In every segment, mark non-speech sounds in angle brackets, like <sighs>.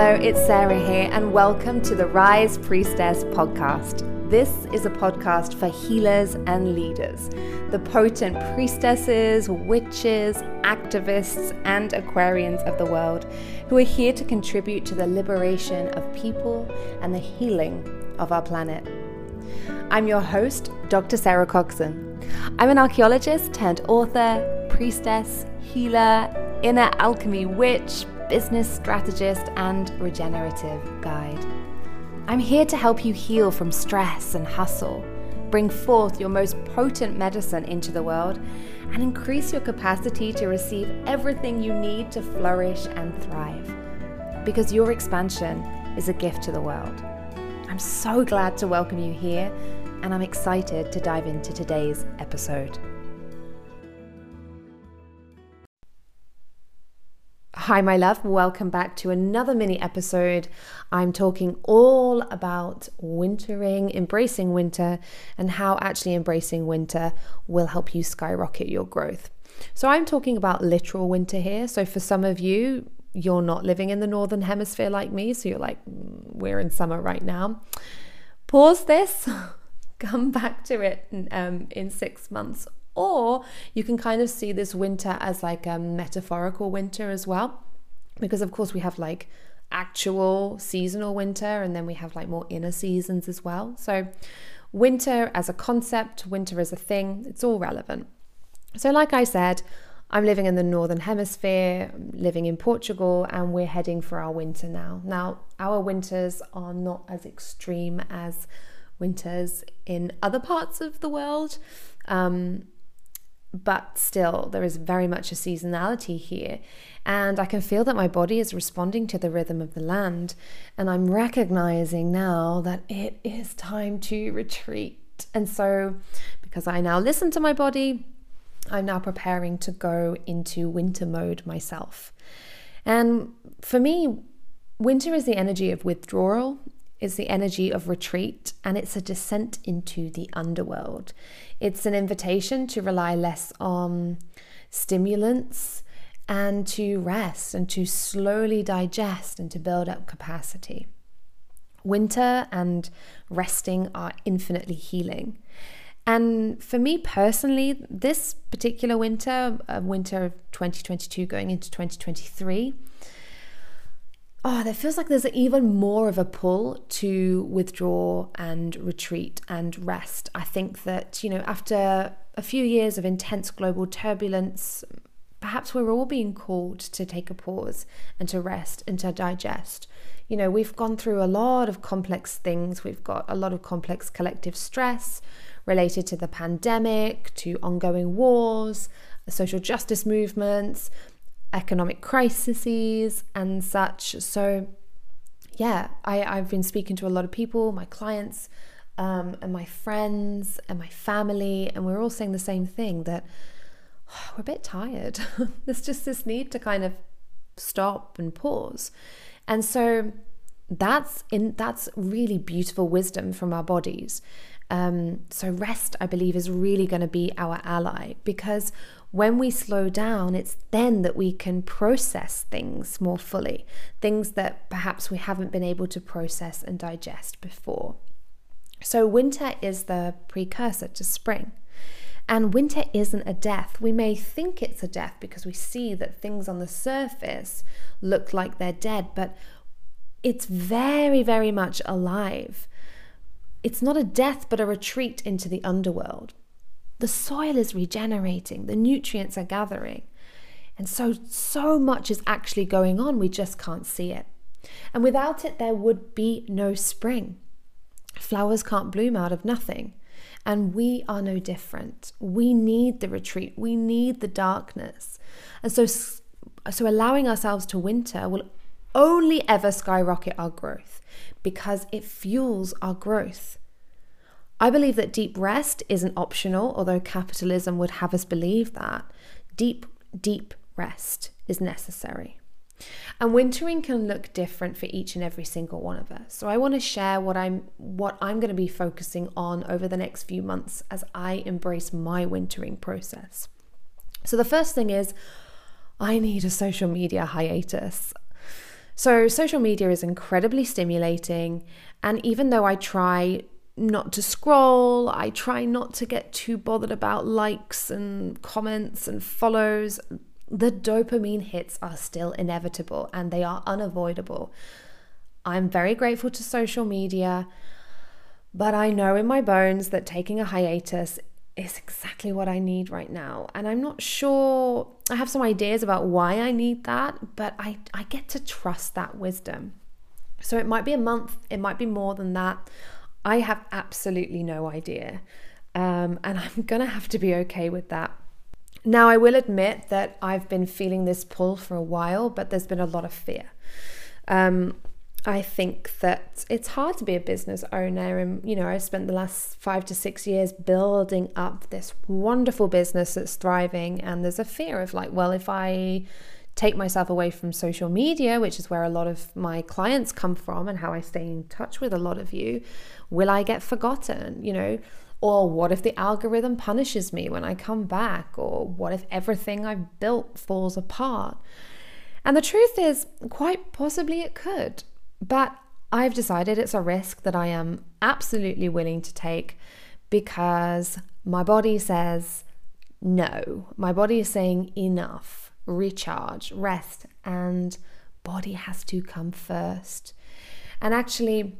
Hello, it's Sarah here, and welcome to the Rise Priestess podcast. This is a podcast for healers and leaders, the potent priestesses, witches, activists, and Aquarians of the world who are here to contribute to the liberation of people and the healing of our planet. I'm your host, Dr. Sarah Coxon. I'm an archaeologist turned author, priestess, healer, inner alchemy witch, business strategist, and regenerative guide. I'm here to help you heal from stress and hustle, bring forth your most potent medicine into the world, and increase your capacity to receive everything you need to flourish and thrive. Because your expansion is a gift to the world. I'm so glad to welcome you here, and I'm excited to dive into today's episode. Hi, my love. Welcome back to another mini episode. I'm talking all about wintering, embracing winter, and how actually embracing winter will help you skyrocket your growth. So, I'm talking about literal winter here. So, for some of you, you're not living in the northern hemisphere like me. So, you're like, mm, we're in summer right now. Pause this, <laughs> come back to it um, in six months or you can kind of see this winter as like a metaphorical winter as well. Because, of course, we have like actual seasonal winter and then we have like more inner seasons as well. So, winter as a concept, winter as a thing, it's all relevant. So, like I said, I'm living in the northern hemisphere, living in Portugal, and we're heading for our winter now. Now, our winters are not as extreme as winters in other parts of the world. Um, but still, there is very much a seasonality here. And I can feel that my body is responding to the rhythm of the land. And I'm recognizing now that it is time to retreat. And so, because I now listen to my body, I'm now preparing to go into winter mode myself. And for me, winter is the energy of withdrawal is the energy of retreat and it's a descent into the underworld. It's an invitation to rely less on stimulants and to rest and to slowly digest and to build up capacity. Winter and resting are infinitely healing. And for me personally, this particular winter, uh, winter of 2022 going into 2023, oh, there feels like there's even more of a pull to withdraw and retreat and rest. I think that, you know, after a few years of intense global turbulence, perhaps we're all being called to take a pause and to rest and to digest. You know, we've gone through a lot of complex things. We've got a lot of complex collective stress related to the pandemic, to ongoing wars, social justice movements, economic crises and such. So, yeah, I, I've been speaking to a lot of people, my clients, um, and my friends, and my family, and we're all saying the same thing that oh, <sighs> we're a bit tired. <laughs> There's just this need to kind of stop and pause. And so, that's in that's really beautiful wisdom from our bodies. Um, so rest, I believe, is really going to be our ally because when we slow down, it's then that we can process things more fully, things that perhaps we haven't been able to process and digest before. So, winter is the precursor to spring. And winter isn't a death. We may think it's a death because we see that things on the surface look like they're dead, but it's very, very much alive. It's not a death, but a retreat into the underworld. The soil is regenerating, the nutrients are gathering. And so, so much is actually going on, we just can't see it. And without it, there would be no spring. Flowers can't bloom out of nothing. And we are no different. We need the retreat, we need the darkness. And so, so allowing ourselves to winter will only ever skyrocket our growth because it fuels our growth. I believe that deep rest isn't optional, although capitalism would have us believe that. Deep, deep rest is necessary. And wintering can look different for each and every single one of us. So I want to share what I'm what I'm going to be focusing on over the next few months as I embrace my wintering process. So the first thing is I need a social media hiatus. So, social media is incredibly stimulating. And even though I try not to scroll, I try not to get too bothered about likes and comments and follows, the dopamine hits are still inevitable and they are unavoidable. I'm very grateful to social media, but I know in my bones that taking a hiatus is exactly what I need right now. And I'm not sure, I have some ideas about why I need that, but I, I get to trust that wisdom. So it might be a month, it might be more than that. I have absolutely no idea. Um, and <laughs> I'm going to have to be okay with that. Now, I will admit that I've been feeling this pull for a while, but there's been a lot of fear. Um, I think that it's hard to be a business owner. And, you know, I spent the last five to six years building up this wonderful business that's thriving. And there's a fear of like, well, if I take myself away from social media, which is where a lot of my clients come from and how I stay in touch with a lot of you, will I get forgotten? You know, or what if the algorithm punishes me when I come back? Or what if everything I've built falls apart? And the truth is, quite possibly it could. But I've decided it's a risk that I am absolutely willing to take because my body says no. My body is saying enough, recharge, rest, and body has to come first. And actually,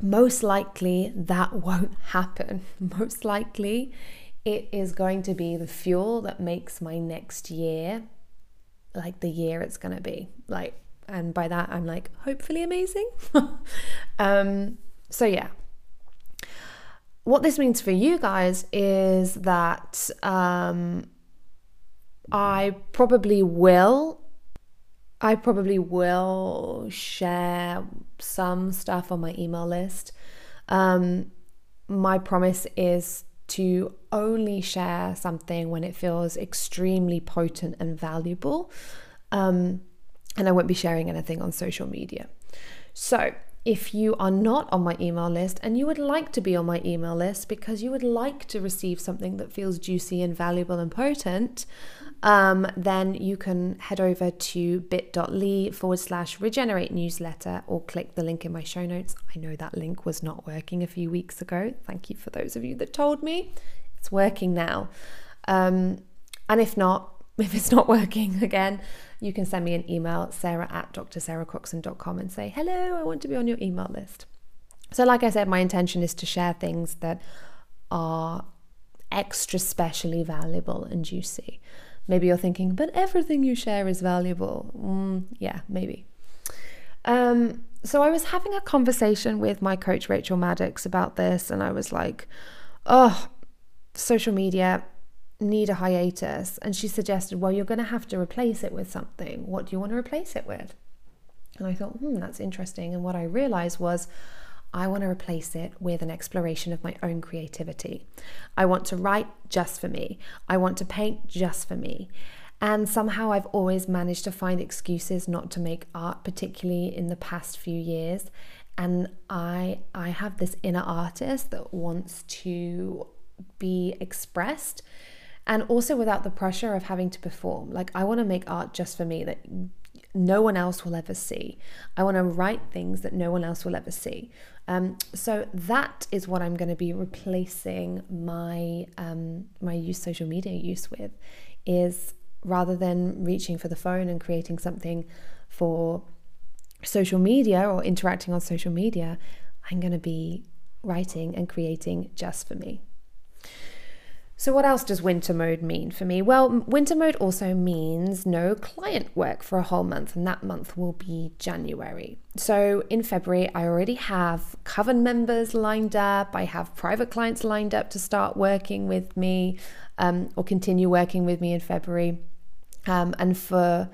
most likely that <laughs> won't happen. Most likely, it is going to be the fuel that makes my next year like the year it's going to be. Like and by that I'm like hopefully amazing. <laughs> um, so yeah. What this means for you guys is that um, I probably will I probably will share some stuff on my email list. Um, my promise is to only share something when it feels extremely potent and valuable. Um, and I won't be sharing anything on social media. So, if you are not on my email list and you would like to be on my email list because you would like to receive something that feels juicy and valuable and potent, um, then you can head over to bit.ly forward slash regenerate newsletter or click the link in my show notes. I know that link was not working a few weeks ago. Thank you for those of you that told me. It's working now. Um, and if not, <laughs> if it's not working again, you can send me an email, sarah at drsarahcoxon.com, and say, hello, I want to be on your email list. So, like I said, my intention is to share things that are extra specially valuable and juicy. Maybe you're thinking, but everything you share is valuable. Mm, yeah, maybe. Um, so I was having a conversation with my coach, Rachel Maddox, about this, and I was like, oh, social media, need a hiatus. And she suggested, well, you're going to have to replace it with something. What do you want to replace it with? And I thought, hmm, that's interesting. And what I realized was, I want to replace it with an exploration of my own creativity. I want to write just for me. I want to paint just for me. And somehow I've always managed to find excuses not to make art, particularly in the past few years. And I I have this inner artist that wants to be expressed and also without the pressure of having to perform. Like, I want to make art just for me that no one else will ever see. I want to write things that no one else will ever see. Um, so that is what I'm going to be replacing my um, my use social media use with, is rather than reaching for the phone and creating something for social media or interacting on social media, I'm going to be writing and creating just for me. So, what else does winter mode mean for me? Well, winter mode also means no client work for a whole month, and that month will be January. So, in February, I already have Coven members lined up, I have private clients lined up to start working with me um, or continue working with me in February. Um, and for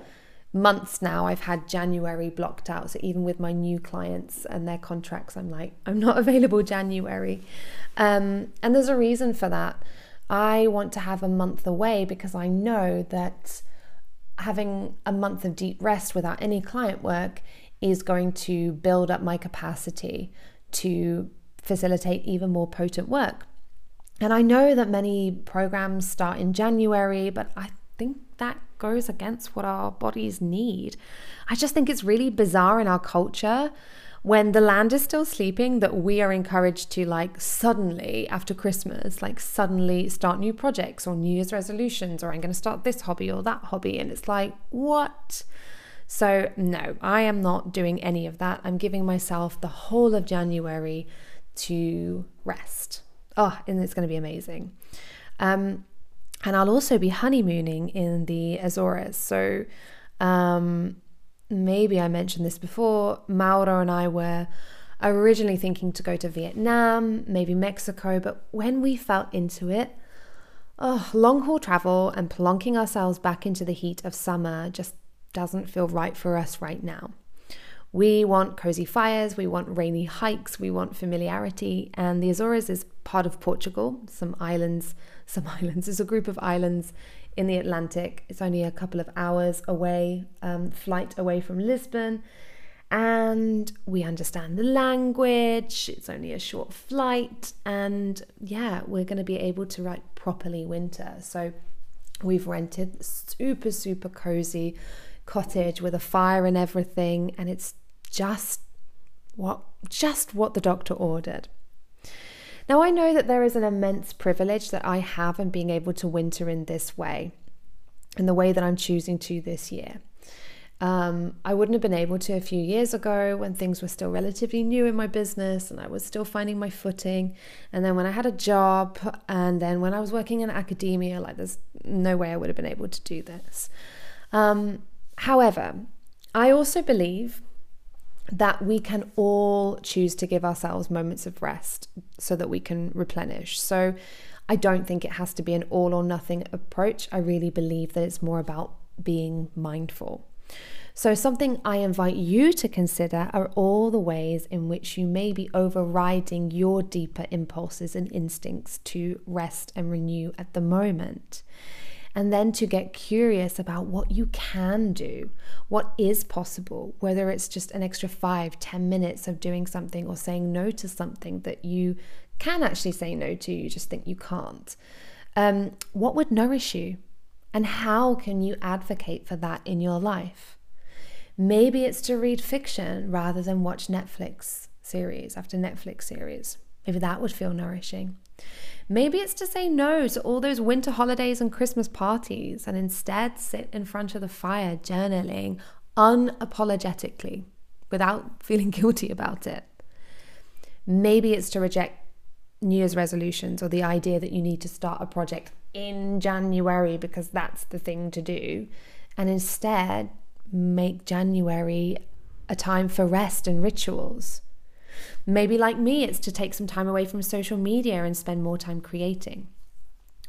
months now I've had January blocked out. So even with my new clients and their contracts, I'm like, I'm not <laughs> available January. Um, and there's a reason for that. I want to have a month away because I know that having a month of deep rest without any client work is going to build up my capacity to facilitate even more potent work. And I know that many programs start in January, but I think that goes against what our bodies need. I just think it's really bizarre in our culture when the land is still sleeping that we are encouraged to like suddenly after christmas like suddenly start new projects or new year's resolutions or i'm going to start this hobby or that hobby and it's like what? So no i am not doing any of that. I'm giving myself the whole of january to rest. Oh and it's going to be amazing? Um, and i'll also be honeymooning in the azores. So um, maybe I mentioned this before, Mauro and I were originally thinking to go to Vietnam, maybe Mexico, but when we felt into it, oh, long haul travel and plonking ourselves back into the heat of summer just doesn't feel right for us right now. We want cozy fires, we want rainy hikes, we want familiarity, and the Azores is part of Portugal, some islands, some <laughs> islands is a group of islands in the Atlantic. It's only a couple of hours away, um, flight away from Lisbon. And we understand the language. It's only a short flight. And yeah, we're going to be able to write properly winter. So we've rented super, super cozy cottage with a fire and everything. And it's just what just what the doctor ordered. Now, I know that there is an immense privilege that I have in being able to winter in this way, in the way that I'm choosing to this year. Um, I wouldn't have been able to a few years ago when things were still relatively new in my business and I was still finding my footing. And then when I had a job, and then when I was working in academia, like there's no way I would have been able to do this. Um, however, I also believe that we can all choose to give ourselves moments of rest so that we can replenish. So I don't think it has to be an all or nothing approach. I really believe that it's more about being mindful. So, something I invite you to consider are all the ways in which you may be overriding your deeper impulses and instincts to rest and renew at the moment and then to get curious about what you can do, what is possible, whether it's just an extra five, ten minutes of doing something or saying no to something that you can actually say no to, you just think you can't. Um, what would nourish you? And how can you advocate for that in your life? Maybe it's to read fiction rather than watch Netflix series after Netflix series. Maybe that would feel nourishing. Maybe it's to say no to all those winter holidays and Christmas parties and instead sit in front of the fire journaling unapologetically without <laughs> feeling guilty about it. Maybe it's to reject New Year's resolutions or the idea that you need to start a project in January because that's the thing to do, and instead make January a time for rest and rituals. Maybe, like me, it's to take some time away from social media and spend more time creating.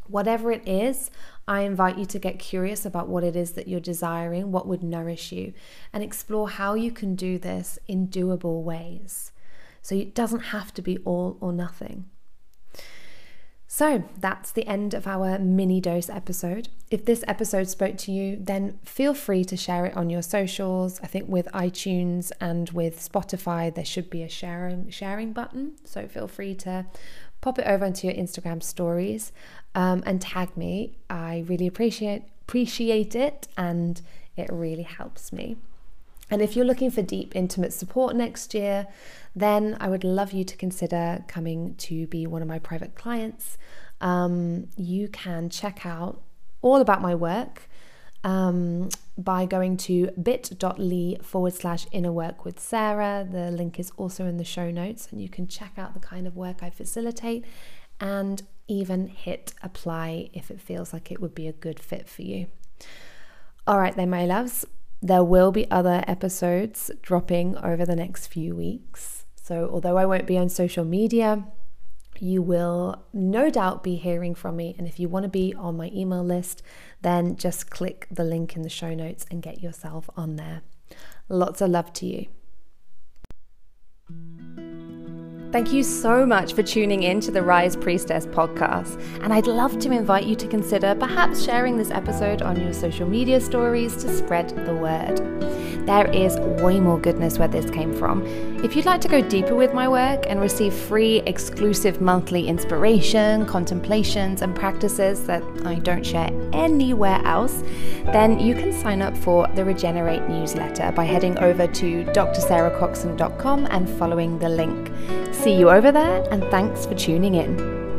Whatever it is, I invite you to get curious about what it is that you're desiring, what would nourish you, and explore how you can do this in doable ways. So it doesn't have to be all or nothing. So that's the end of our mini dose episode. If this episode spoke to you, then feel free to share it on your socials. I think with iTunes and with Spotify, there should be a sharing sharing button. So feel free to pop it over into your Instagram stories um, and tag me. I really appreciate appreciate it, and it really helps me. And if you're looking for deep, intimate support next year, then I would love you to consider coming to be one of my private clients. Um, you can check out all about my work um, by going to bit.ly forward slash inner work with Sarah. The link is also in the show notes, and you can check out the kind of work I facilitate and even hit apply if it feels like it would be a good fit for you. All right, then, my loves. There will be other episodes dropping over the next few weeks. So, although I won't be on social media, you will no doubt be hearing from me. And if you want to be on my email list, then just click the link in the show notes and get yourself on there. Lots of love to you. Thank you so much for tuning in to the Rise Priestess podcast. And I'd love to invite you to consider perhaps sharing this episode on your social media stories to spread the word. There is way more goodness where this came from. If you'd like to go deeper with my work and receive free, exclusive monthly inspiration, contemplations, and practices that I don't share anywhere else, then you can sign up for the Regenerate newsletter by heading over to drsarahcoxon.com and following the link. See you over there, and thanks for tuning in.